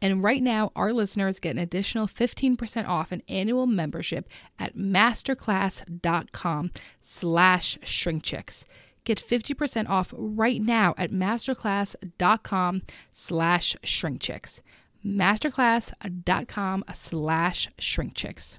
And right now, our listeners get an additional 15% off an annual membership at masterclass.com slash shrinkchicks. Get 50% off right now at masterclass.com slash shrinkchicks. masterclass.com slash shrinkchicks.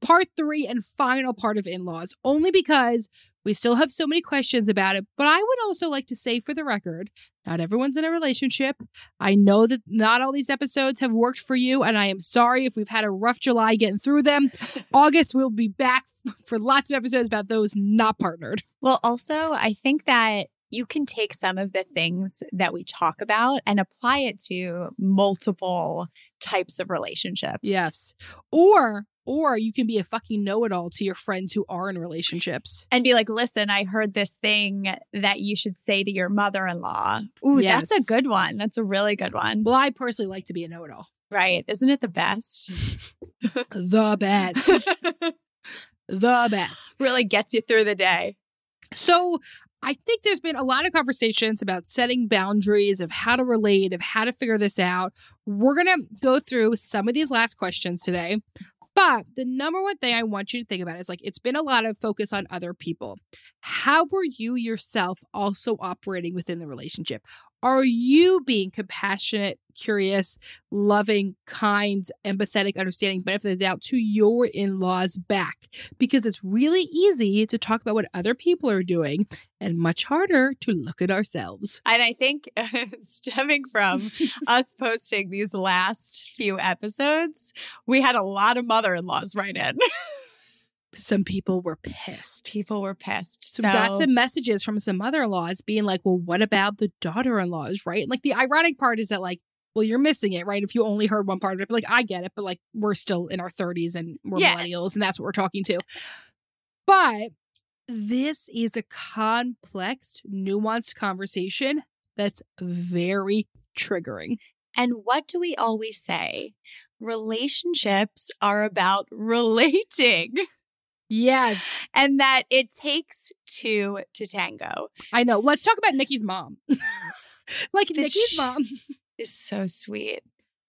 part three and final part of in laws, only because we still have so many questions about it. But I would also like to say for the record, not everyone's in a relationship. I know that not all these episodes have worked for you, and I am sorry if we've had a rough July getting through them. August, we'll be back for lots of episodes about those not partnered. well, also, I think that you can take some of the things that we talk about and apply it to multiple types of relationships. Yes. Or, or you can be a fucking know it all to your friends who are in relationships. And be like, listen, I heard this thing that you should say to your mother in law. Ooh, that's a good one. That's a really good one. Well, I personally like to be a know it all. Right. Isn't it the best? The best. the best. really gets you through the day. So I think there's been a lot of conversations about setting boundaries, of how to relate, of how to figure this out. We're going to go through some of these last questions today. But the number one thing I want you to think about is like it's been a lot of focus on other people. How were you yourself also operating within the relationship? Are you being compassionate, curious, loving, kind, empathetic, understanding, benefit of the doubt to your in laws back? Because it's really easy to talk about what other people are doing and much harder to look at ourselves. And I think stemming from us posting these last few episodes, we had a lot of mother in laws right in. Some people were pissed. People were pissed. So, we got some messages from some mother in laws being like, well, what about the daughter in laws, right? Like, the ironic part is that, like, well, you're missing it, right? If you only heard one part of it, but like, I get it, but like, we're still in our 30s and we're Yeah. millennials, and that's what we're talking to. But this is a complex, nuanced conversation that's very triggering. And what do we always say? Relationships are about relating Yes, and that it takes two to tango. I know. Let's talk about Nikki's mom. like, The Nikki's ch- mom. Is so sweet.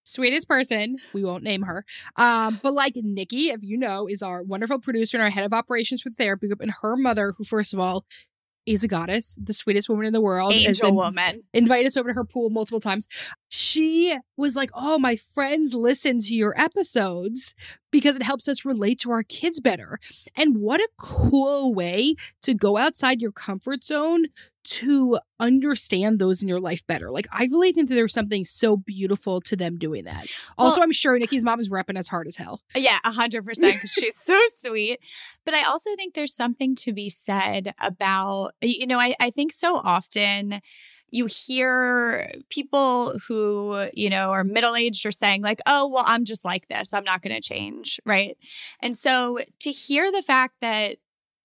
sweetest person. We won't name her. Um, but like Nikki, if you know, is our wonderful producer and our head of operations for the therapy group, and her mother, who first of all is a goddess, the sweetest woman in the world, Angel in- woman. invite us over to her pool multiple times. She was like, Oh, my friends listen to your episodes because it helps us relate to our kids better. And what a cool way to go outside your comfort zone to understand those in your life better. Like, I really think that there's something so beautiful to them doing that. Also, Well- I'm sure Nikki's mom is repping as hard as hell. Uh, yeah, a hundred percent. Because she's so sweet. But I also think there's something to be said about, you know, I, I think so often you hear people who, you know, are middle aged are saying, like, oh, well, I'm just like this. I'm not going to change. Right. And so to hear the fact that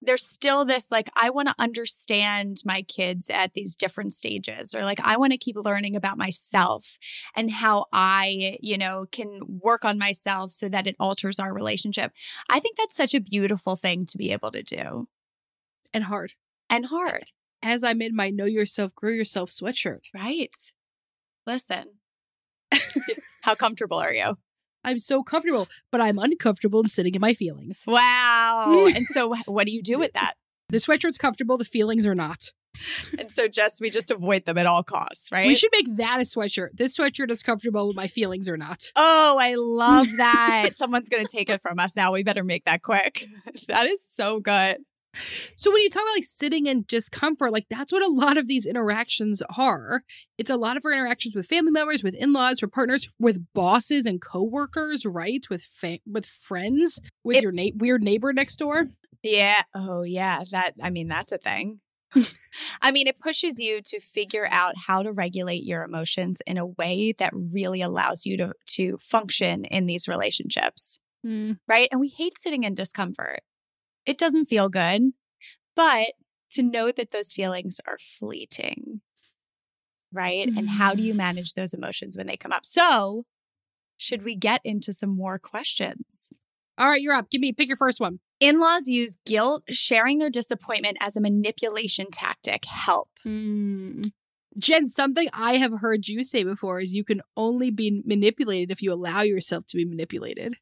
there's still this like i want to understand my kids at these different stages or like i want to keep learning about myself and how i you know can work on myself so that it alters our relationship i think that's such a beautiful thing to be able to do And hard. and hard As I'm in my Know Yourself, Grow Yourself sweatshirt. right listen how comfortable are you I'm so comfortable, but I'm uncomfortable in sitting in my feelings. wow and so what do you do with that The sweatshirt's comfortable, the feelings are not. and so just we just avoid them at all costs right We should make that a sweatshirt. This sweatshirt is comfortable, but my feelings are not. Oh, I love that. Someone's going to take it from us now. We better make that quick. that is so good. So when you talk about like sitting in discomfort, like that's what a lot of these interactions are. It's a lot of our interactions with family members, with in-laws, with partners, with bosses and coworkers, right? With fa- with friends, with It- your na- weird neighbor next door. Yeah. Oh, yeah. That, I mean, that's a thing. I mean, it pushes you to figure out how to regulate your emotions in a way that really allows you to, to function in these relationships, mm. right? And we hate sitting in discomfort. It doesn't feel good, but to know that those feelings are fleeting, right? And how do you mm-hmm. manage those emotions when they come up? So, should we get into some more questions? All right, you're up. Give me pick your first one. In laws use guilt, sharing their disappointment as a manipulation tactic. Help. Hmm. Jen, something I have heard you say before is you can only be manipulated if you allow yourself to be manipulated.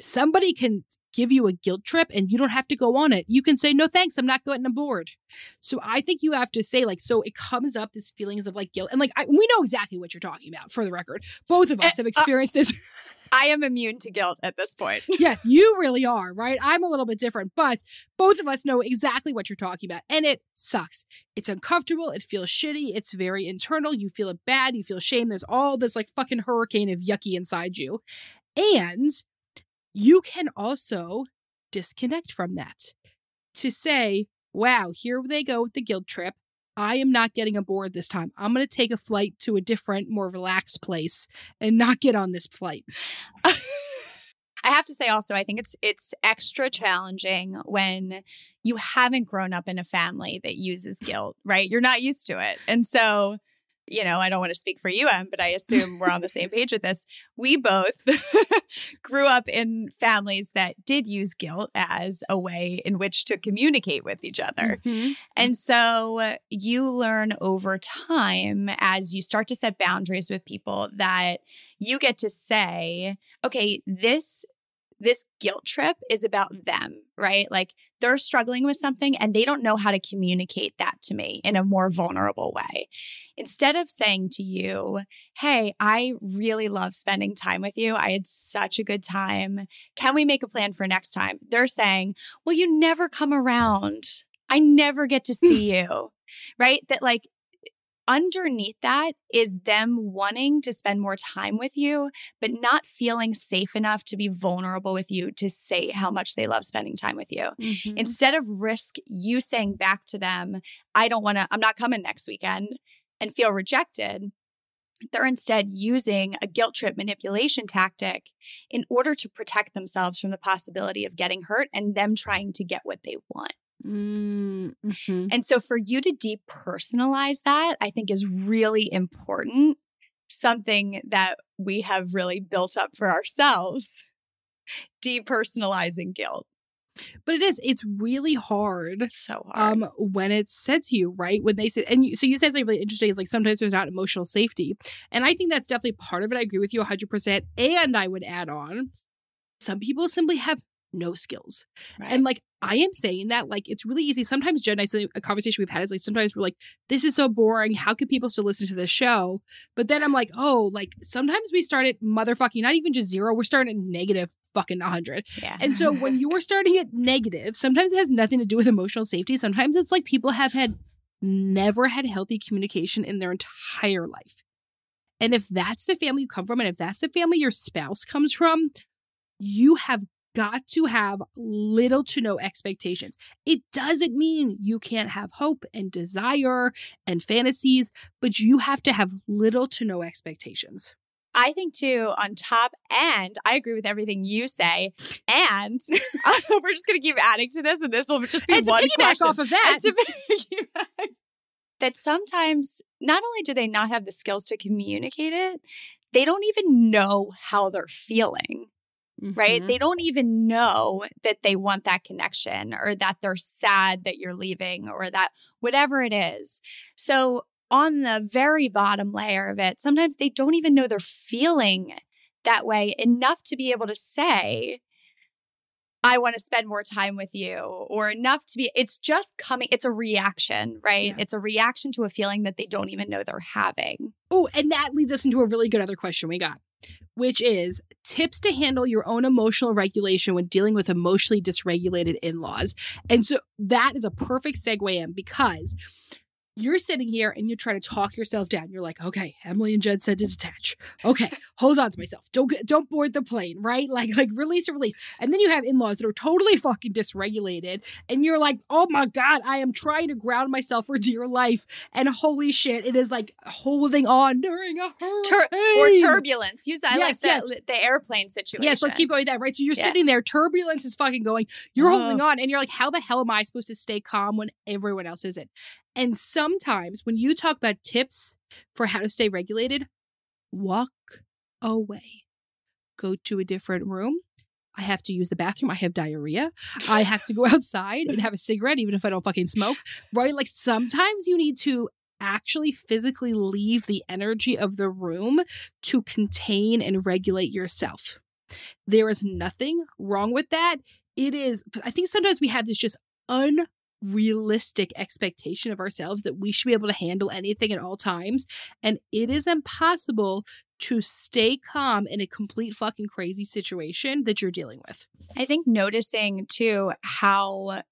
Somebody can give you a guilt trip and you don't have to go on it. You can say, no, thanks, I'm not going aboard. So I think you have to say, like, so it comes up this feelings of like guilt. And like, I, we know exactly what you're talking about for the record. Both of us Uh, have experienced this. I am immune to guilt at this point. yes, you really are, right? I'm a little bit different, but both of us know exactly what you're talking about. And it sucks. It's uncomfortable. It feels shitty. It's very internal. You feel it bad. You feel shame. There's all this like fucking hurricane of yucky inside you. And you can also disconnect from that to say, wow, here they go with the guilt trip. I am not getting aboard this time. I'm going to take a flight to a different, more relaxed place and not get on this flight. I have to say also I think it's it's extra challenging when you haven't grown up in a family that uses guilt, right? You're not used to it. And so, you know, I don't want to speak for you, Em, but I assume we're on the same page with this. We both grew up in families that did use guilt as a way in which to communicate with each other. Mm-hmm, mm-hmm. And so you learn over time as you start to set boundaries with people that you get to say, okay, this this guilt trip is about them, right? Like they're struggling with something and they don't know how to communicate that to me in a more vulnerable way. Instead of saying to you, Hey, I really love spending time with you. I had such a good time. Can we make a plan for next time? They're saying, Well, you never come around. I never get to hmm. see you, right? That like underneath that is them wanting to spend more time with you, but not feeling safe enough to be vulnerable with you to say how much they love spending time with you. Mhm. Instead of risk you saying back to them, I don't want to, I'm not coming next weekend and feel rejected. They're instead using a guilt trip manipulation tactic in order to protect themselves from the possibility of getting hurt and them trying to get what they want. Mm, mhm. And so for you to depersonalize that, I think is really important. Something that we have really built up for ourselves. Depersonalizing guilt. But it is, it's really hard. So hard. Um, when it's said to you, right? When they say, and you, so you said something really interesting. It's like sometimes there's not emotional safety, and I think that's definitely part of it. I agree with you 100. percent And I would add on, some people simply have no skills, right. and like I am saying that like it's really easy. Sometimes Jen, I say a conversation we've had is like sometimes we're like, this is so boring. How could people still listen to this show? But then I'm like, oh, like sometimes we start at motherfucking not even just zero, we're starting at negative fucking 100. Yeah. And so when you are starting at negative, sometimes it has nothing to do with emotional safety. Sometimes it's like people have had never had healthy communication in their entire life. And if that's the family you come from, and if that's the family your spouse comes from, you have got to have little to no expectations. It doesn't mean you can't have hope and desire and fantasies, but you have to have little to no expectations. I think too, on top, and I agree with everything you say. And we're just going to keep adding to this, and this will just be and to one piggyback question. off of that, to that sometimes not only do they not have the skills to communicate it, they don't even know how they're feeling. Right? Mhm. They don't even know that they want that connection or that they're sad that you're leaving or that whatever it is. So, on the very bottom layer of it, sometimes they don't even know they're feeling that way enough to be able to say, I want to spend more time with you, or enough to be, it's just coming, it's a reaction, right? Yeah. It's a reaction to a feeling that they don't even know they're having. Oh, and that leads us into a really good other question we got, which is tips to handle your own emotional regulation when dealing with emotionally dysregulated in laws. And so that is a perfect segue in because you're sitting here and you're trying to talk yourself down. You're like, okay, Emmalee and Jen said to detach. Okay, hold on to myself. Don't get, don't board the plane, right? Like like release or release. And then you have in-laws that are totally fucking dysregulated, and you're like, oh my god, I am trying to ground myself for dear life, and holy shit, it is like holding on during a Tur- or turbulence. Use I Yes, like yes. the, airplane situation. Yes, let's keep going with that, right? So you're Yeah. sitting there, turbulence is fucking going, you're holding uh-huh. on, and you're like, how the hell am I supposed to stay calm when everyone else isn't? And sometimes when you talk about tips for how to stay regulated, walk away, go to a different room. I have to use the bathroom. I have diarrhea. I have to go outside and have a cigarette, even if I don't fucking smoke, right? Like sometimes you need to actually physically leave the energy of the room to contain and regulate yourself. There is nothing wrong with that. It is, I think sometimes we have this just unrealistic expectation of ourselves that we should be able to handle anything at all times. And it is impossible to stay calm in a complete fucking crazy situation that you're dealing with. I think noticing too how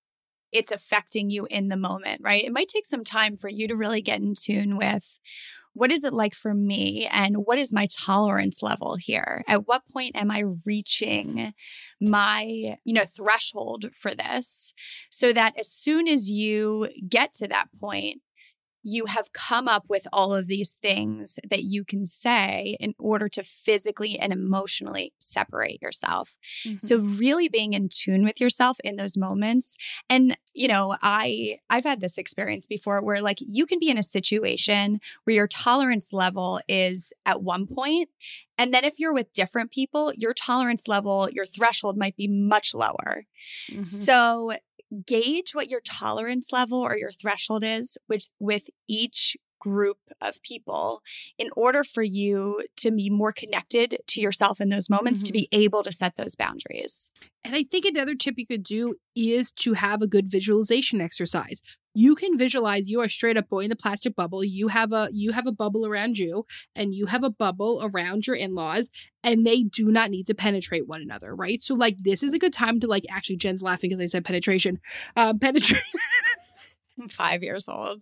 it's affecting you in the moment, right? It might take some time for you to really get in tune with what is it like for me and what is my tolerance level here? At what point am I reaching my, you know, threshold for this so that as soon as you get to that point, you have come up with all of these things that you can say in order to physically and emotionally separate yourself. So really being in tune with yourself in those moments. And you know, I I've had this experience before where like you can be in a situation where your tolerance level is at one point and then if you're with different people, your tolerance level, your threshold might be much lower. Mhm. So gauge what your tolerance level or your threshold is which with each group of people in order for you to be more connected to yourself in those moments to be able to set those boundaries. And I think another tip you could do is to have a good visualization exercise. You can visualize you are straight up boy in the plastic bubble. You have a you have a bubble around you and you have a bubble around your in-laws and they do not need to penetrate one another, right? So like this is a good time to like actually Jen's laughing because I said penetration. Um penetrate I'm 5 years old.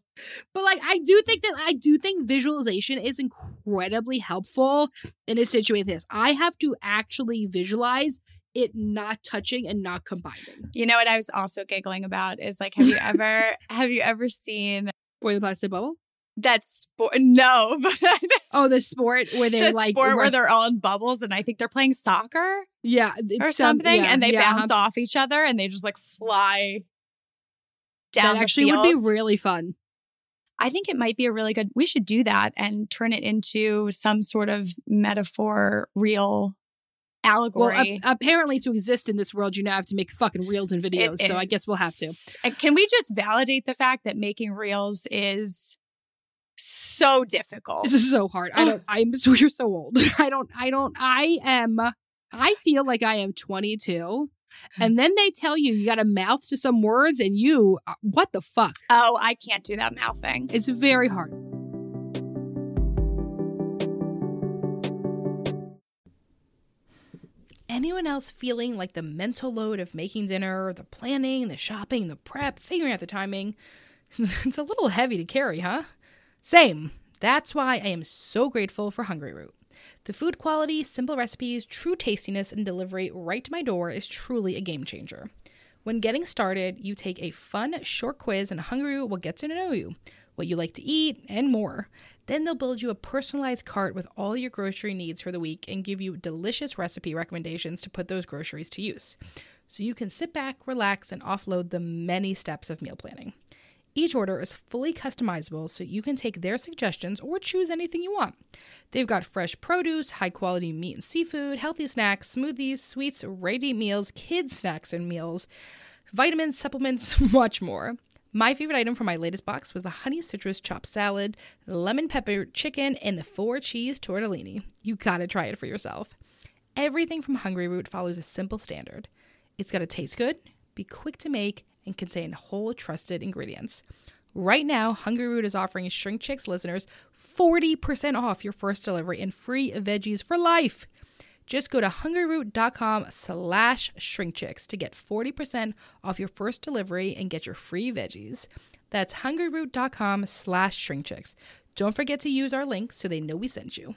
But like I do think that I do think visualization is incredibly helpful in a situation like this. I have to actually visualize it not touching and not combining. You know what I was also giggling about is like have you ever have you ever seen Boy the plastic bubble. that sport no, but Oh, the sport where they're the like sport where they're all in bubbles and I think they're playing soccer yeah or some- something yeah, and they yeah, bounce uh-huh. off each other and they just like fly down That actually would be really fun. I think it might be a really good. We should do that and turn it into some sort of metaphor, real Well, allegory. a- apparently to exist in this world, you now have to make fucking reels and It videos. So I guess we'll have to. And can we just validate the fact that making reels is so difficult? This is so hard. I don't. I'm. So you're so old. I don't. I don't. I am. I feel like I am 22 and then they tell you you got to mouth to some words and you, uh, what the fuck? Oh, I can't do that mouth thing. It's very hard. Anyone else feeling like the mental load of making dinner, the planning, the shopping, the prep, figuring out the timing? it's a little heavy to carry, huh? Same. That's why I am so grateful for Hungryroot. The food quality, simple recipes, true tastiness, and delivery right to my door is truly a game changer. When getting started, you take a fun, short quiz, and Hungryroot will get to know you, what you like to eat, and more. Then they'll build you a personalized cart with all your grocery needs for the week and give you delicious recipe recommendations to put those groceries to use. So you can sit back, relax, and offload the many steps of meal planning. Each order is fully customizable so you can take their suggestions or choose anything you want. They've got fresh produce, high quality meat and seafood, healthy snacks, smoothies, sweets, ready meals, kids' snacks and meals, vitamins, supplements, much more. My favorite item from my latest box was the honey citrus chopped salad, lemon pepper chicken, and the four cheese tortellini. You gotta try it for yourself. Everything from Hungryroot follows a simple standard. It's gotta taste good, be quick to make, and contain whole trusted ingredients. Right now, Hungryroot is offering Shrink Chicks listeners 40% off your first delivery and free veggies for life. Just go to hungryroot.com slash shrinkchicks to get 40% off your first delivery and get your free veggies. That's hungryroot.com slash shrinkchicks. Don't forget to use our link so they know we sent you.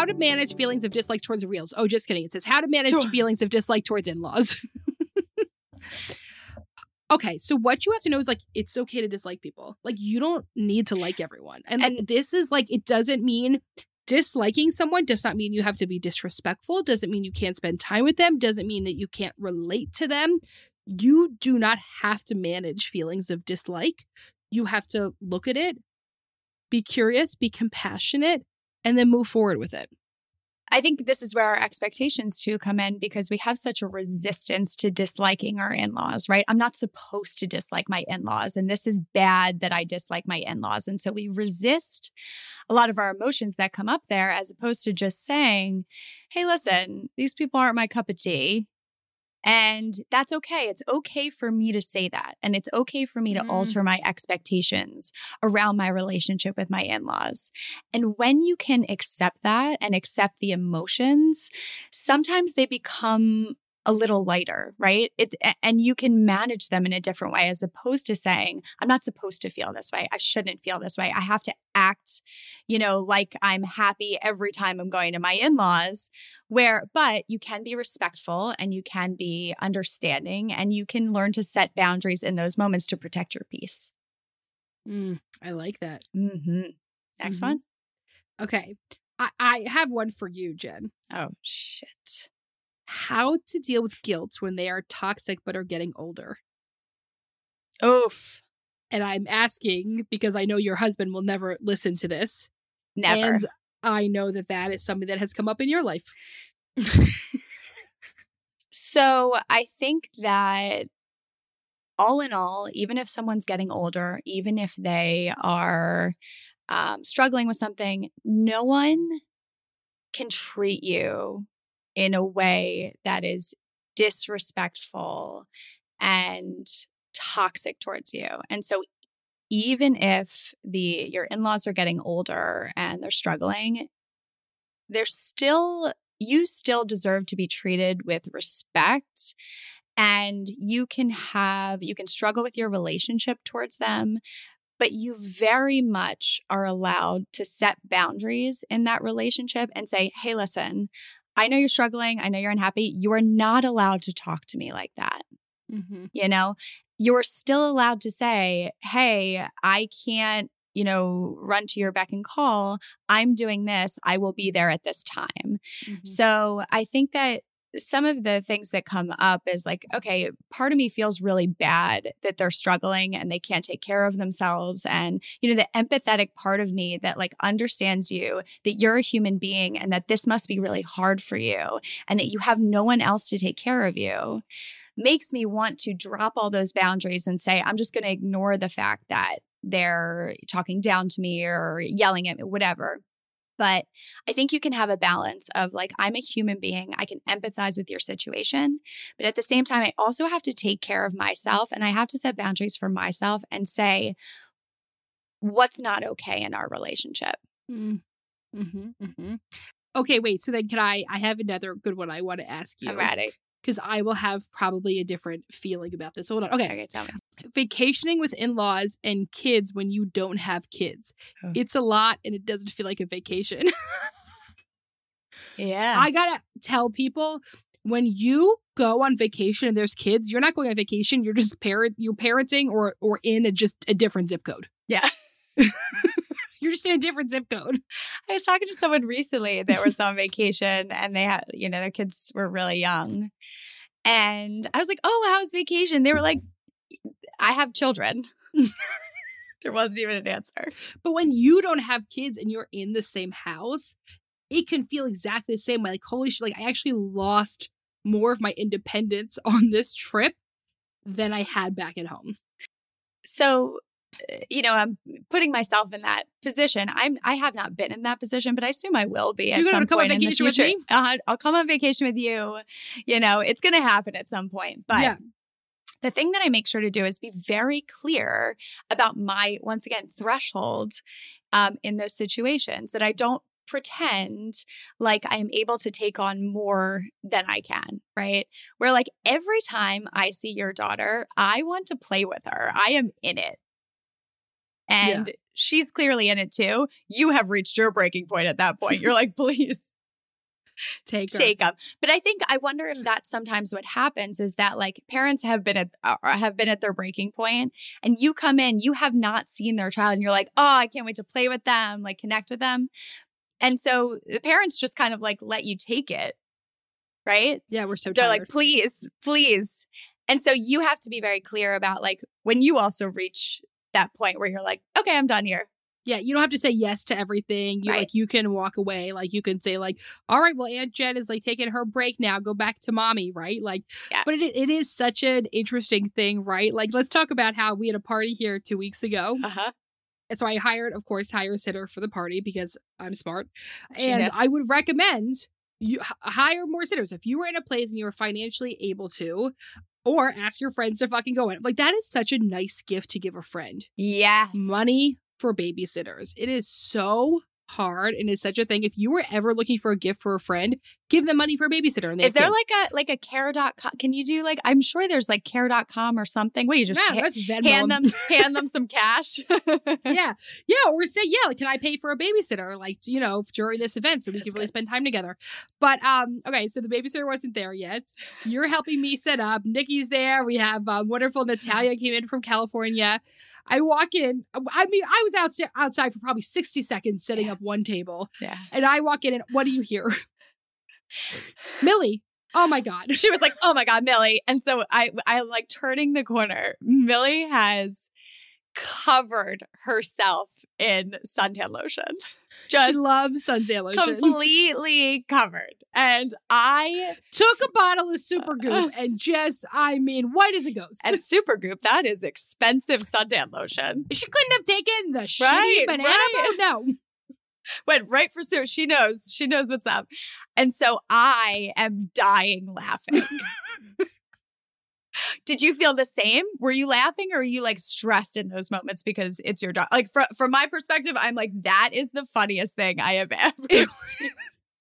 How to manage feelings of dislike towards reels. Oh, just kidding. It says how to manage Sure. feelings of dislike towards in laws. okay, so what you have to know is like it's okay to dislike people. Like you don't need to like everyone. And, like, And- this is like it doesn't mean disliking someone does not mean you have to be disrespectful, doesn't mean you can't spend time with them, doesn't mean that you can't relate to them. You do not have to manage feelings of dislike. You have to look at it, be curious, be compassionate, and then move forward with it. I think this is where our expectations too come in because we have such a resistance to disliking our in laws, right? I'm not supposed to dislike my in laws, and this is bad that I dislike my in laws. And so we resist a lot of our emotions that come up there as opposed to just saying, hey, listen, these people aren't my cup of tea. And that's okay. It's okay for me to say that. And it's okay for me to Mm. alter my expectations around my relationship with my in laws. And when you can accept that and accept the emotions, sometimes they become a little lighter, right? It and you can manage them in a different way as opposed to saying, I'm not supposed to feel this way. I shouldn't feel this way. I have to act, you know, like I'm happy every time I'm going to my in-laws. Where but you can be respectful and you can be understanding and you can learn to set boundaries in those moments to protect your peace. I like that. Mm-hmm. Next Mhm. one. Okay. I, I have one for you, Jen. Oh shit. How to deal with guilt when they are toxic but are getting older. Oof. And I'm asking because I know your husband will never listen to this. Never. And I know that that is something that has come up in your life. So I think that all in all, even if someone's getting older, even if they are um, struggling with something, no one can treat you in a way that is disrespectful and toxic towards you. And so even if the your in-laws are getting older and they're struggling, they're still you still deserve to be treated with respect and you can have you can struggle with your relationship towards them but you very much are allowed to set boundaries in that relationship and say hey listen i know you're struggling i know you're unhappy you are not allowed to talk to me like that mm-hmm. you know you're still allowed to say hey i can't you know, run to your beck and call. I'm doing this. I will be there at this time. Mm-hmm. So I think that some of the things that come up is like, okay, part of me feels really bad that they're struggling and they can't take care of themselves. And, you know, the empathetic part of me that like understands you, that you're a human being and that this must be really hard for you and that you have no one else to take care of you makes me want to drop all those boundaries and say, I'm just going to ignore the fact that they're talking down to me or yelling at me, whatever. But I think you can have a balance of like, I'm a human being. I can empathize with your situation. But at the same time, I also have to take care of myself and I have to set boundaries for myself and say, what's not okay in our relationship. Mm. Mm-hmm, mm-hmm. Okay, wait. So then, can I? I have another good one I want to ask you. I'm ready because I will have probably a different feeling about this. Hold on. Okay. Okay, tell me. Vacationing with in laws and kids when you don't have kids. Oh. It's a lot and it doesn't feel like a vacation. yeah. I got to tell people when you go on vacation and there's kids, you're not going on vacation. You're just parent, you're parenting or, or in a, just a different zip code. Yeah. You're just in a different zip code. I was talking to someone recently that was on vacation and they had, you know, their kids were really young. And I was like, oh, how's vacation? They were like, I have children. there wasn't even an answer. But when you don't have kids and you're in the same house, it can feel exactly the same way. Like, holy shit, like I actually lost more of my independence on this trip than I had back at home. So you know, I'm putting myself in that position. I'm I have not been in that position, but I assume I will be at You're some point in the future. Uh, I'll come on vacation with you. You know, it's going to happen at some point. But yeah. the thing that I make sure to do is be very clear about my once again threshold um, in those situations. That I don't pretend like I'm able to take on more than I can, right? Where like every time I see your daughter, I want to play with her. I am in it and yeah. she's clearly in it too. You have reached your breaking point at that point. You're like, please take take them. But I think I wonder if that's sometimes what happens is that like parents have been at uh, have been at their breaking point, and you come in, you have not seen their child, and you're like, oh, I can't wait to play with them, like connect with them. And so the parents just kind of like let you take it, right? Yeah, we're so. They're tired. like, please, please. And so you have to be very clear about like when you also reach that point where you're like, okay, I'm done here. Yeah, you don't have to say yes to everything. You right. like you can walk away. Like you can say like, all right, well, Aunt Jen is like taking her break now. Go back to mommy, right? Like, yes. but it, it is such an interesting thing, right? Like, let's talk about how we had a party here two weeks ago. Uh huh. So I hired, of course, hire a sitter for the party because I'm smart, and I would recommend you hire more sitters if you were in a place and you were financially able to or ask your friends to fucking go in. Like that is such a nice gift to give a friend. Yes. Money for babysitters. It is so hard and it's such a thing. If you were ever looking for a gift for a friend, give them money for a babysitter. And Is there kids. like a like a care.com? Can you do like I'm sure there's like care.com or something. What you just yeah, ha- hand them hand them some cash? yeah. Yeah. Or say, yeah, like, can I pay for a babysitter? Like, you know, during this event so we That's can really good. spend time together. But um, okay, so the babysitter wasn't there yet. You're helping me set up. Nikki's there. We have um, wonderful Natalia came in from California. I walk in. I mean, I was out, outside for probably 60 seconds setting yeah. up one table. Yeah. And I walk in and what do you hear? Millie. Oh my God. She was like, oh my God, Millie. And so I I'm like turning the corner. Millie has covered herself in suntan lotion. She loves suntan lotion. completely covered. And I Took a bottle of uh, Supergoop uh. and just, I mean, white as a ghost. and Supergoop, that is expensive suntan lotion. she couldn't have taken the shitty Right, banana right. No. Went right for Sue. She knows. She knows what's up. And so I am dying laughing. Did you feel the same? Were you laughing or are you like stressed in those moments because it's your dog? Like fr- from my perspective, I'm like, that is the funniest thing I have ever seen.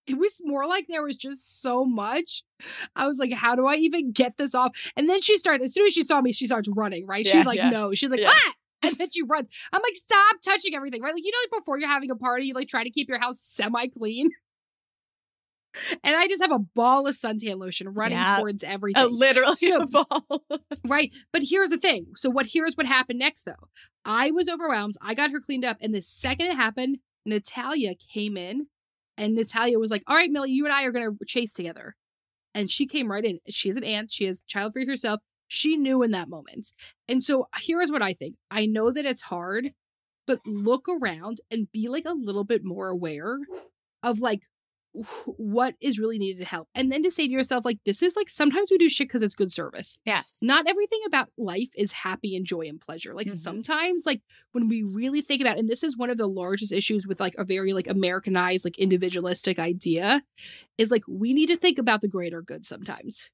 It was more like there was just so much. I was like, how do I even get this off? And then she started, as soon as she saw me, she starts running, right? Yeah, She's like, yeah. no. She's like, Yeah. ah! And then she runs. I'm like, stop touching everything, right? Like, you know, like before you're having a party, you like try to keep your house semi clean. And I just have a ball of suntan lotion running Yeah. towards everything. Uh, literally So- a ball. Right. But here's the thing. So what here's what happened next though. I was overwhelmed. I got her cleaned up. And the second it happened, Natalia came in and Natalia was like, All right, Millie, you and I are gonna chase together. And she came right in. She's an aunt. She is child free herself. She knew in that moment. And so here's what I think. I know that it's hard, but look around and be like a little bit more aware of like what is really needed to help. And then to say to yourself, like, this is like sometimes we do shit because it's good service yes. not everything about life is happy and joy and pleasure like Mhm. sometimes like when we really think about and this is one of the largest issues with like a very like americanized like individualistic idea is like we need to think about the greater good sometimes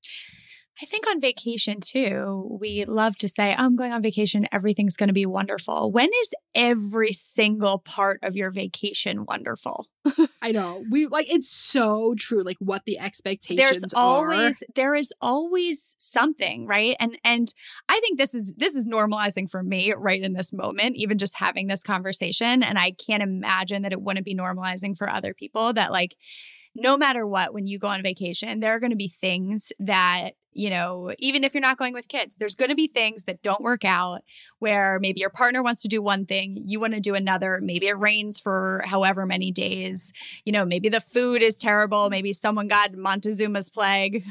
I think on vacation too, we love to say, I'm going on vacation. Everything's going to be wonderful. When is every single part of your vacation wonderful? i know we like it's so true like what the expectations there's are. always there is always something right and and i think this is this is normalizing for me right in this moment even just having this conversation and i can't imagine that it wouldn't be normalizing for other people that like no matter what when you go on vacation there are going to be things that you know even if you're not going with kids there's going to be things that don't work out where maybe your partner wants to do one thing you want to do another maybe it rains for however many days you know, maybe the food is terrible. Maybe someone got Montezuma's plague.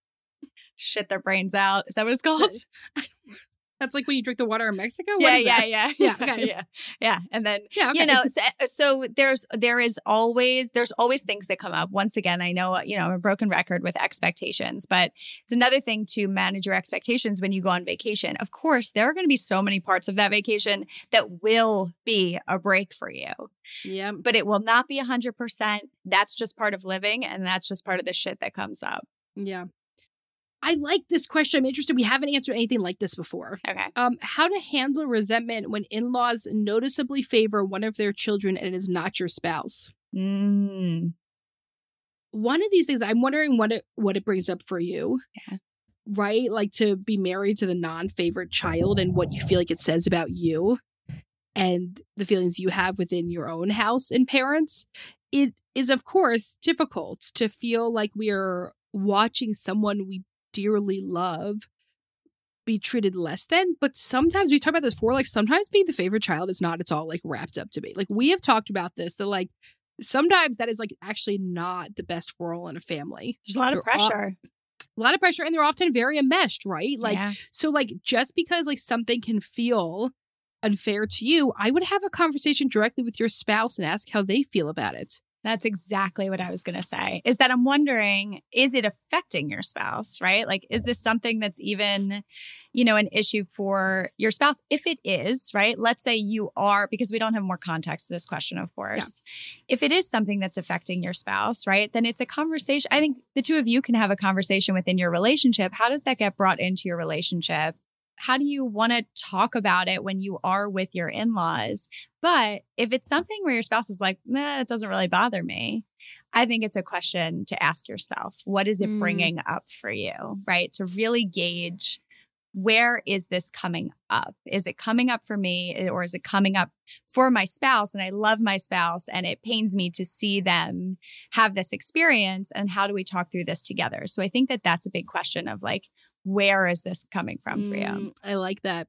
Shit their brains out. Is that what it's called? that's like when you drink the water in mexico What yeah, yeah, yeah, Yeah, okay. yeah, yeah. And then yeah okay. you know, so, eh, so there's there is always there's always things that come up. Once again, I know you know I'm a broken record with expectations, but it's another thing to manage your expectations when you go on vacation. Of course, there are going to be so many parts of that vacation that will be a break for you. yeah but it will not be 100%. That's just part of living and that's just part of the shit that comes up. yeah i like this question i'm interested we haven't answered anything like this before Okay. Um, how to handle resentment when in-laws noticeably favor one of their children and it is not your spouse. Mm. One of these things, I'm wondering what it what it brings up for you. Yeah. Right? Like to be married to the non-favorite child and what you feel like it says about you and the feelings you have within your own house and parents. It is of course difficult to feel like we are watching someone we dearly love be treated less than. But sometimes we talk about this before, like sometimes being the favorite child is not it's all like wrapped up to be. Like we have talked about this that like sometimes that is like actually not the best role in a family. There's a lot of They're all- pressure. A lot of pressure and they're often very enmeshed, right? Like yeah. so like just because like something can feel unfair to you, I would have a conversation directly with your spouse and ask how they feel about it. That's exactly what I was going to say. Is that I'm wondering, is it affecting your spouse, right? Like, is this something that's even, you know, an issue for your spouse? If it is, right? Let's say you are, because we don't have more context to this question, of course. If it is something that's affecting your spouse, right? Then it's a conversation. I think the two of you can have a conversation within your relationship. How does that get brought into your relationship? How do you want to talk about it when you are with your in laws? But if it's something where your spouse is like, nah, it doesn't really bother me, I think it's a question to ask yourself. What is it Mm. bringing up for you, right? To really gauge where is this coming up? Is it coming up for me eh, or is it coming up for my spouse? And I love my spouse and it pains me to see them have this experience. And how do we talk through this together? So I think that that's a big question of like, where is this coming from for you? Mm, I like that.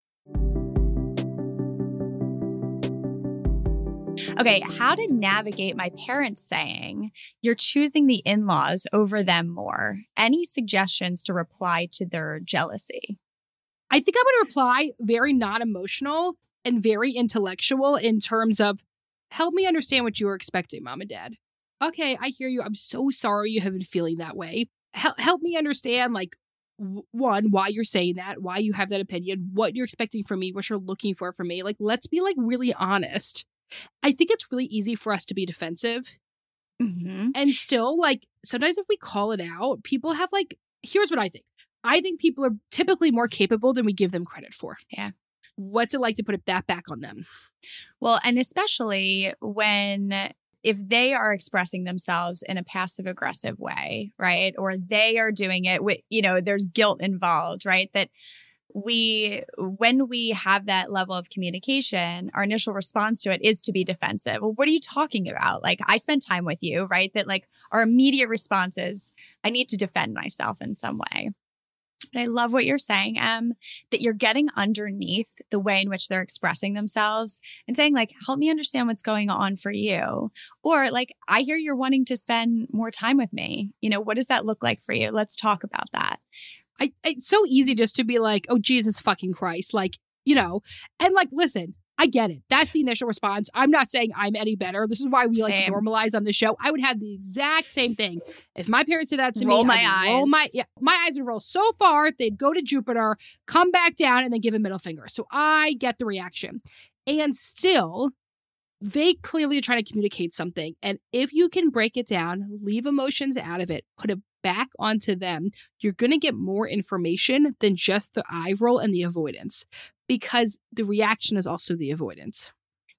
Okay, how to navigate my parents saying you're choosing the in laws over them more? Any suggestions to reply to their jealousy? I think I'm going to reply very non emotional and very intellectual in terms of help me understand what you were expecting, mom and dad. Okay, I hear you. I'm so sorry you have been feeling that way. Help, help me understand, like, one, why you're saying that, why you have that opinion, what you're expecting from me, what you're looking for from me. Like, let's be like really honest. I think it's really easy for us to be defensive. Mm-hmm. And still, like, sometimes if we call it out, people have, like, here's what I think I think people are typically more capable than we give them credit for. Yeah. What's it like to put it that back on them? Well, and especially when if they are expressing themselves in a passive aggressive way, right? Or they are doing it with, you know, there's guilt involved, right? That we when we have that level of communication our initial response to it is to be defensive well what are you talking about like i spent time with you right that like our immediate response is i need to defend myself in some way but I love what you're saying, Em, that you're getting underneath the way in which they're expressing themselves and saying, like, help me understand what's going on for you. Or, like, I hear you're wanting to spend more time with me. You know, what does that look like for you? Let's talk about that. I, it's so easy just to be like, oh, Jesus fucking Christ. Like, you know, and like, listen, I get it. That's the initial response. I'm not saying I'm any better. This is why we like to normalize on the show. I would have the exact same thing. If my parents did that to roll me, my eyes. roll my yeah, my eyes would roll so far, they'd go to Jupiter, come back down, and then give a middle finger. So I get the reaction. And still, they clearly are trying to communicate something. And if you can break it down, leave emotions out of it, put it back onto them, you're going to get more information than just the eye roll and the avoidance because the reaction is also the avoidance.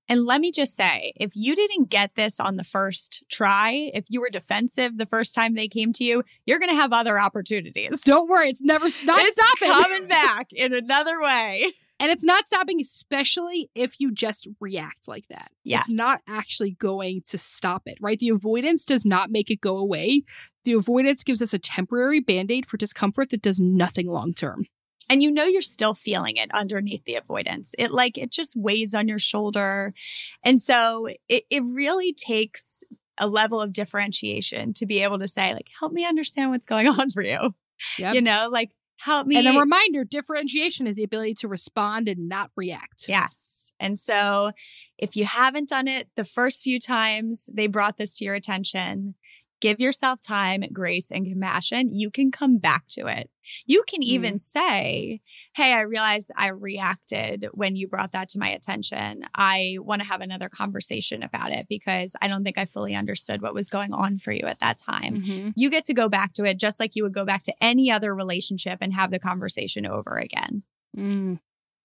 And let me just say, if you didn't get this on the first try, if you were defensive the first time they came to you, you're going to have other opportunities. Don't worry, it's never not it's stopping. coming back in another way. And it's not stopping, especially if you just react like that. Yes. It's not actually going to stop it, right? The avoidance does not make it go away. The avoidance gives us a temporary band aid for discomfort that does nothing long term. And you know you're still feeling it underneath the avoidance. It like it just weighs on your shoulder. And so it, it really takes a level of differentiation to be able to say, like, help me understand what's going on for you. Yep. You know, like help me. And a reminder differentiation is the ability to respond and not react. Yes. And so if you haven't done it the first few times they brought this to your attention, give yourself time, grace, and compassion. You can come back to it. You can even say, Hey, I realized I reacted when you brought that to my attention. I want to have another conversation about it because I don't think I fully understood what was going on for you at that time. Mhm. You get to go back to it just like you would go back to any other relationship and have the conversation over again. Mm.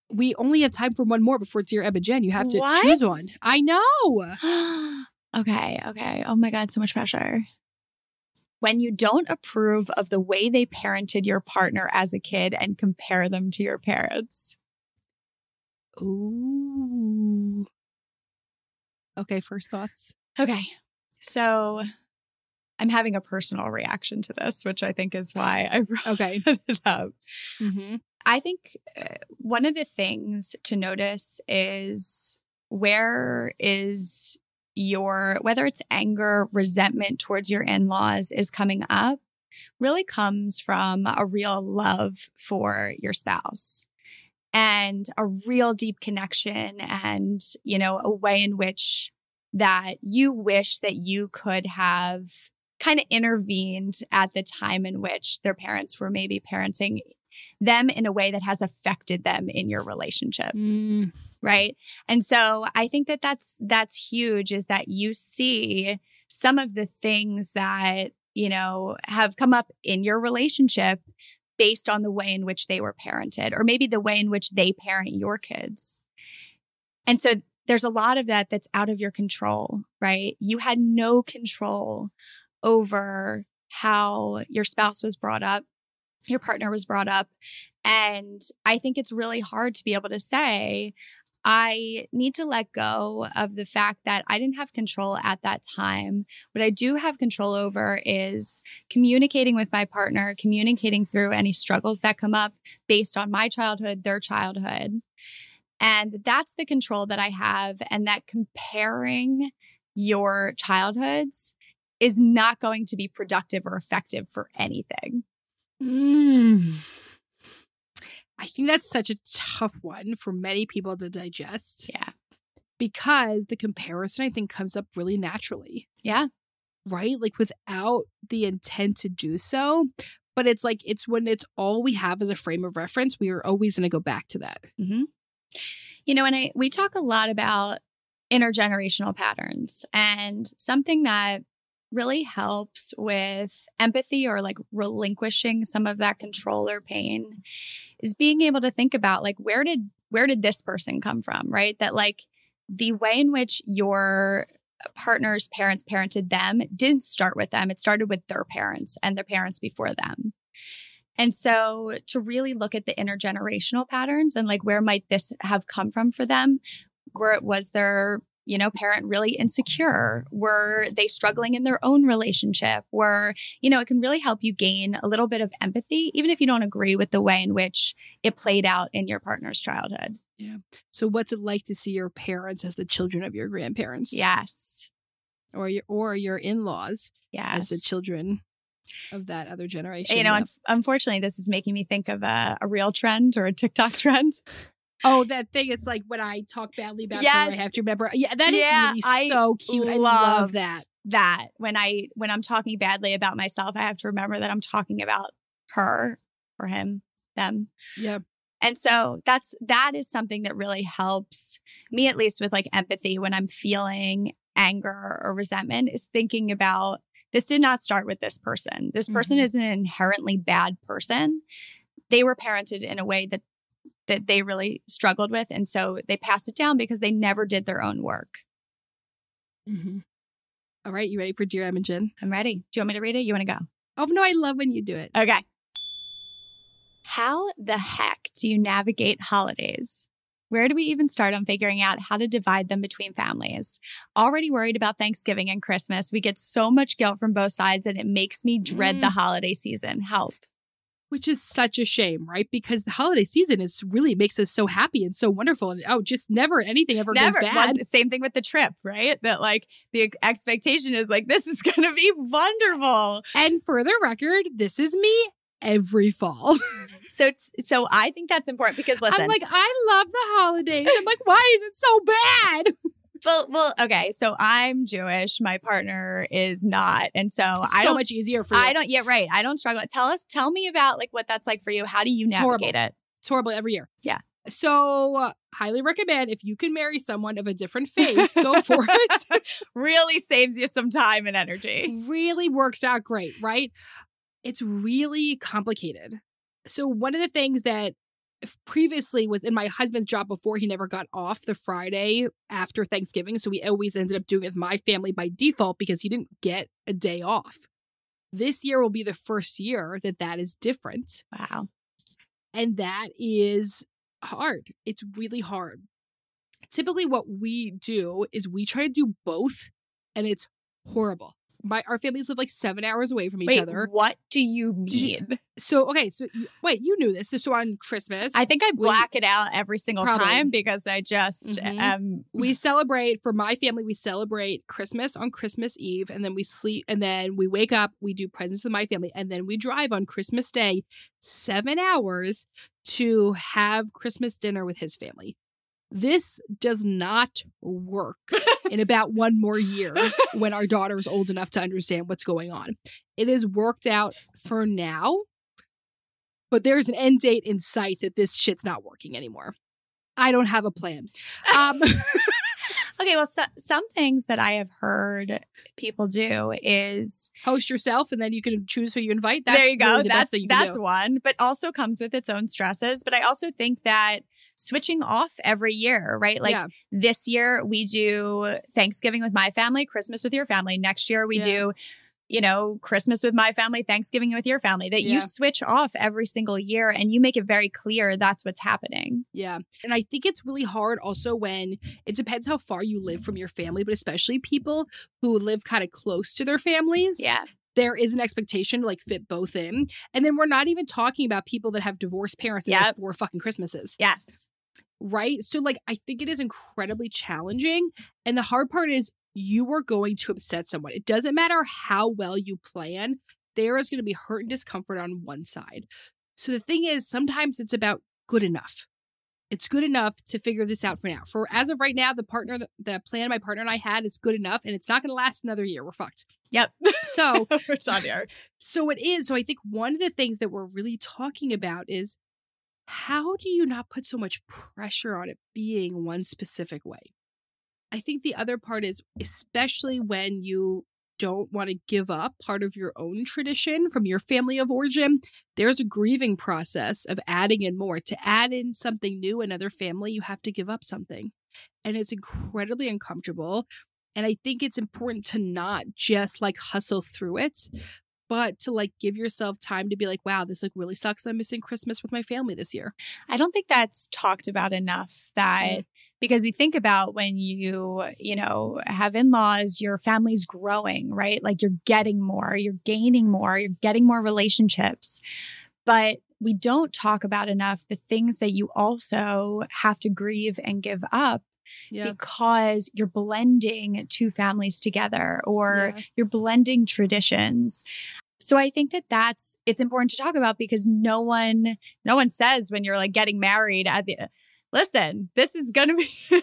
We only have time for one more before Dear Em and Jen. You have to What? choose one. I know. okay, okay. Oh my God, so much pressure. When you don't approve of the way they parented your partner as a kid and compare them to your parents. Ooh. Okay, first thoughts. Okay, so I'm having a personal reaction to this, which I think is why I brought Okay. it up. Mm-hmm. I think uh, one of the things to notice is where is your, whether it's anger, resentment towards your in laws is coming up, really comes from a real love for your spouse and a real deep connection and, you know, a way in which that you wish that you could have kind of intervened at the time in which their parents were maybe parenting them in a way that has affected them in your relationship Mm. Right and so i think that that's that's huge is that you see some of the things that you know have come up in your relationship based on the way in which they were parented or maybe the way in which they parent your kids and so there's a lot of that that's out of your control right you had no control over how your spouse was brought up your partner was brought up. And I think it's really hard to be able to say, I need to let go of the fact that I didn't have control at that time. What I do have control over is communicating with my partner, communicating through any struggles that come up based on my childhood, their childhood. And that's the control that I have. And that comparing your childhoods is not going to be productive or effective for anything. Mm. I think that's such a tough one for many people to digest Yeah. because the comparison, I think, comes up really naturally, Yeah. right? Like without the intent to do so. But it's like, it's when it's all we have as a frame of reference, we are always going to go back to that. hmm You know, and I we talk a lot about intergenerational patterns, and something that really helps with empathy or like relinquishing some of that control or pain is being able to think about like where did where did this person come from, right? That like the way in which your partner's parents parented them didn't start with them. It started with their parents and their parents before them. And so to really look at the intergenerational patterns and like where might this have come from for them? Where it was their, you know, parent really insecure? Were they struggling in their own relationship? Were, you know, it can really help you gain a little bit of empathy, even if you don't agree with the way in which it played out in your partner's childhood. Yeah. So, what's it like to see your parents as the children of your grandparents? Yes. Or your, or your in laws Yes. as the children of that other generation? you know, Yeah. unf unfortunately, this is making me think of a, a real trend or a TikTok trend. Oh, that thing. It's like when I talk badly about her, I have to remember. Yeah, that is Yeah, really I so cute. I love love that. that when I when I'm talking badly about myself, I have to remember that I'm talking about her or him, them. Yeah. And so that's that is something that really helps me at least with like empathy when I'm feeling anger or resentment is thinking about this did not start with this person. This person Mhm. isn't an inherently bad person. They were parented in a way that that they really struggled with. And so they passed it down because they never did their own work. Mm-hmm. All right, you ready for Dear Em and Jen? I'm ready. Do you want me to read it? You want to go? Oh, no, I love when you do it. Okay. How the heck do you navigate holidays? Where do we even start on figuring out how to divide them between families? Already worried about Thanksgiving and Christmas. We get so much guilt from both sides, and it makes me dread the Mm. holiday season. Help. Which is such a shame, right? Because the holiday season is really makes us so happy and so wonderful. And oh, just never anything ever Never. goes bad. the same thing with the trip, right? That like the expectation is like, this is going to be wonderful. And for the record, this is me every fall. So, it's, so I think that's important because listen, I'm like, I love the holidays. I'm like, why is it so bad? well, well, okay. So I'm Jewish. My partner is not. And so I so much easier for you. I don't, yeah, right. I don't struggle. Tell us, tell me about like what that's like for you. How do you It's navigate it? It's horrible every year. Yeah. So, uh, highly recommend if you can marry someone of a different faith, go for it. Really saves you some time and energy. really works out great, right? It's really complicated. So, one of the things that previously was in my husband's job before he never got off the Friday after Thanksgiving. So, we always ended up doing it with my family by default because he didn't get a day off. This year will be the first year that that is different. Wow. And that is hard. It's really hard. Typically, what we do is we try to do both, and it's horrible. My our families live like seven hours away from each Wait, other. what do you mean? So okay, so wait, you knew this. So on Christmas, I think I we- black it out every single Probably. time because I just Mhm. um we celebrate for my family. We celebrate Christmas on Christmas Eve, and then we sleep, and then we wake up. We do presents with my family, and then we drive on Christmas Day seven hours to have Christmas dinner with his family. This does not work in about one more year when our daughter is old enough to understand what's going on. It is worked out for now, but there's an end date in sight that this shit's not working anymore. I don't have a plan. Um, Okay, well so, some things that I have heard people do is host yourself and then you can choose who you invite. there you go. really the that's best thing you can that's do. one, but also comes with its own stresses. But I also think that switching off every year, right? Like yeah. this year we do Thanksgiving with my family, Christmas with your family. Next year we Yeah. do, you know, Christmas with my family, Thanksgiving with your family. That Yeah. you switch off every single year and you make it very clear that's what's happening. Yeah. And I think it's really hard also when it depends how far you live from your family, but especially people who live kind of close to their families. Yeah. There is an expectation to like fit both in. And then we're not even talking about people that have divorced parents that have four fucking Christmases. Yes. right? So, like, I think it is incredibly challenging. And the hard part is you are going to upset someone. It doesn't matter how well you plan, there is going to be hurt and discomfort on one side. So, the thing is, sometimes it's about good enough. It's good enough to figure this out for now. For as of right now, the partner, the plan my partner and I had is good enough, and it's not going to last another year. We're fucked. Yep. So, We're done here. so it is. So I think one of the things that we're really talking about is how do you not put so much pressure on it being one specific way? I think the other part is, especially when you don't want to give up part of your own tradition from your family of origin, there's a grieving process of adding in more. To add in something new, another family, you have to give up something. And it's incredibly uncomfortable. And I think it's important to not just like hustle through it, but to like give yourself time to be like, wow, this like really sucks. I'm missing Christmas with my family this year. I don't think that's talked about enough that Mm. because we think about when you, you know, have in-laws, your family's growing, right? Like you're getting more, you're gaining more, you're getting more relationships. But we don't talk about enough the things that you also have to grieve and give up Yeah. because you're blending two families together or Yeah. you're blending traditions. So I think that that's it's important to talk about because no one no one says when you're like getting married at the listen, this is going to be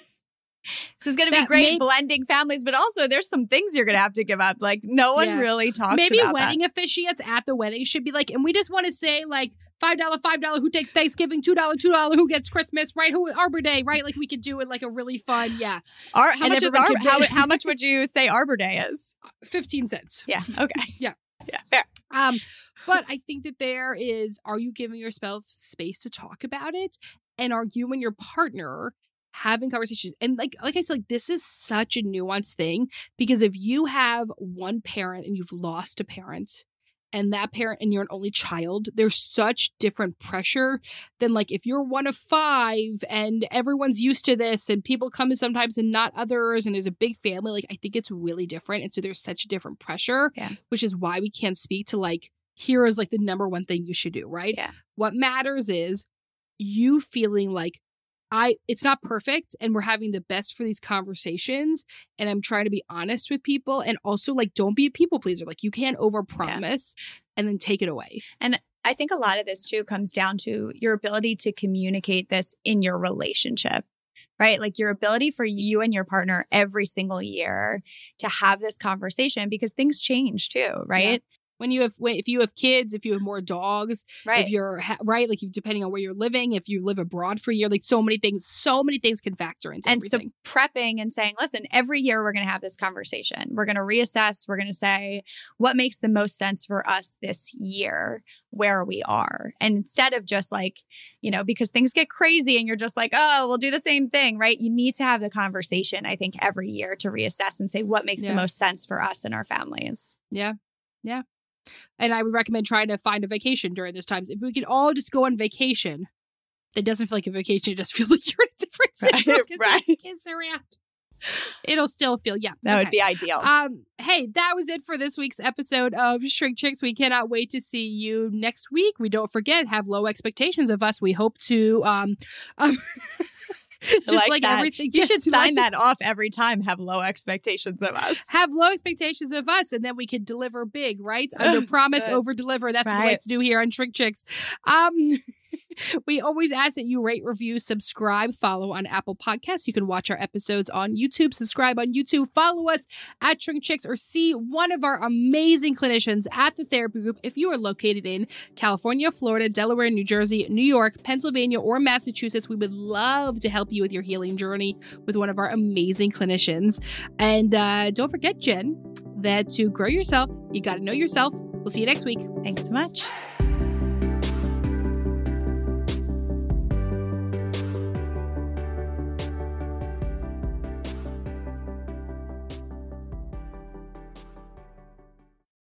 this is going to be great may- blending families, but also there's some things you're going to have to give up. Like no one Yeah. really talks Maybe wedding officiates at the wedding should be like, and we just want to say like five dollar, five dollar, who takes Thanksgiving, two dollar, two dollar, who gets Christmas, right? Who Arbor Day, right? Like we could do it like a really fun, yeah. Ar- how and much is everyone Ar- could how, how much would you say Arbor Day is? fifteen cents. Yeah. Okay. Yeah, fair. Um, but I think that there is are you giving yourself space to talk about it? And are you and your partner having conversations? And like like I said, like this is such a nuanced thing because if you have one parent and you've lost a parent and that parent and you're an only child, there's such different pressure than like if you're one of five and everyone's used to this and people come in sometimes and not others and there's a big family, like I think it's really different. And so there's such a different pressure, Yeah. which is why we can't speak to like, here is like the number one thing you should do, right? Yeah. What matters is you feeling like I it's not perfect and we're having the best for these conversations and I'm trying to be honest with people and also like don't be a people pleaser. Like you can't overpromise and then take it away. And I think a lot of this too comes down to your ability to communicate this in your relationship, right? Like your ability for you and your partner every single year to have this conversation because things change too, right? When you have if you have kids, if you have more dogs, Right. if you're right like depending on where you're living, if you live abroad for a year, like so many things so many things can factor into and everything. so prepping and saying, listen, every year we're going to have this conversation. We're going to reassess. We're going to say what makes the most sense for us this year, where we are. And instead of just like, you know, because things get crazy and you're just like, oh, we'll do the same thing, right? You need to have the conversation, I think, every year to reassess and say what makes Yeah. the most sense for us and our families. Yeah. Yeah. And I would recommend trying to find a vacation during those times. If we could all just go on vacation, that doesn't feel like a vacation. It just feels like you're in a different city Right, because right. there's kids around. It'll still feel, yeah. That would be ideal. Um, hey, that was it for this week's episode of Shrink Chicks. We cannot wait to see you next week. We don't forget, have low expectations of us. We hope to um, um just I like, everything. You just should like- sign that off every time. Have low expectations of us. have low expectations of us and then we can deliver big, right? Under promise, over deliver. That's what we Right. like to do here on Shrink Chicks. Um, we always ask that you rate, review, subscribe, follow on Apple Podcasts. You can watch our episodes on YouTube, subscribe on YouTube, follow us at Shrink Chicks, or see one of our amazing clinicians at the therapy group if you are located in California, Florida, Delaware, New Jersey, New York, Pennsylvania, or Massachusetts. We would love to help you with your healing journey with one of our amazing clinicians. And uh, don't forget, Jen, that to grow yourself, you got to know yourself. We'll see you next week. Thanks so much.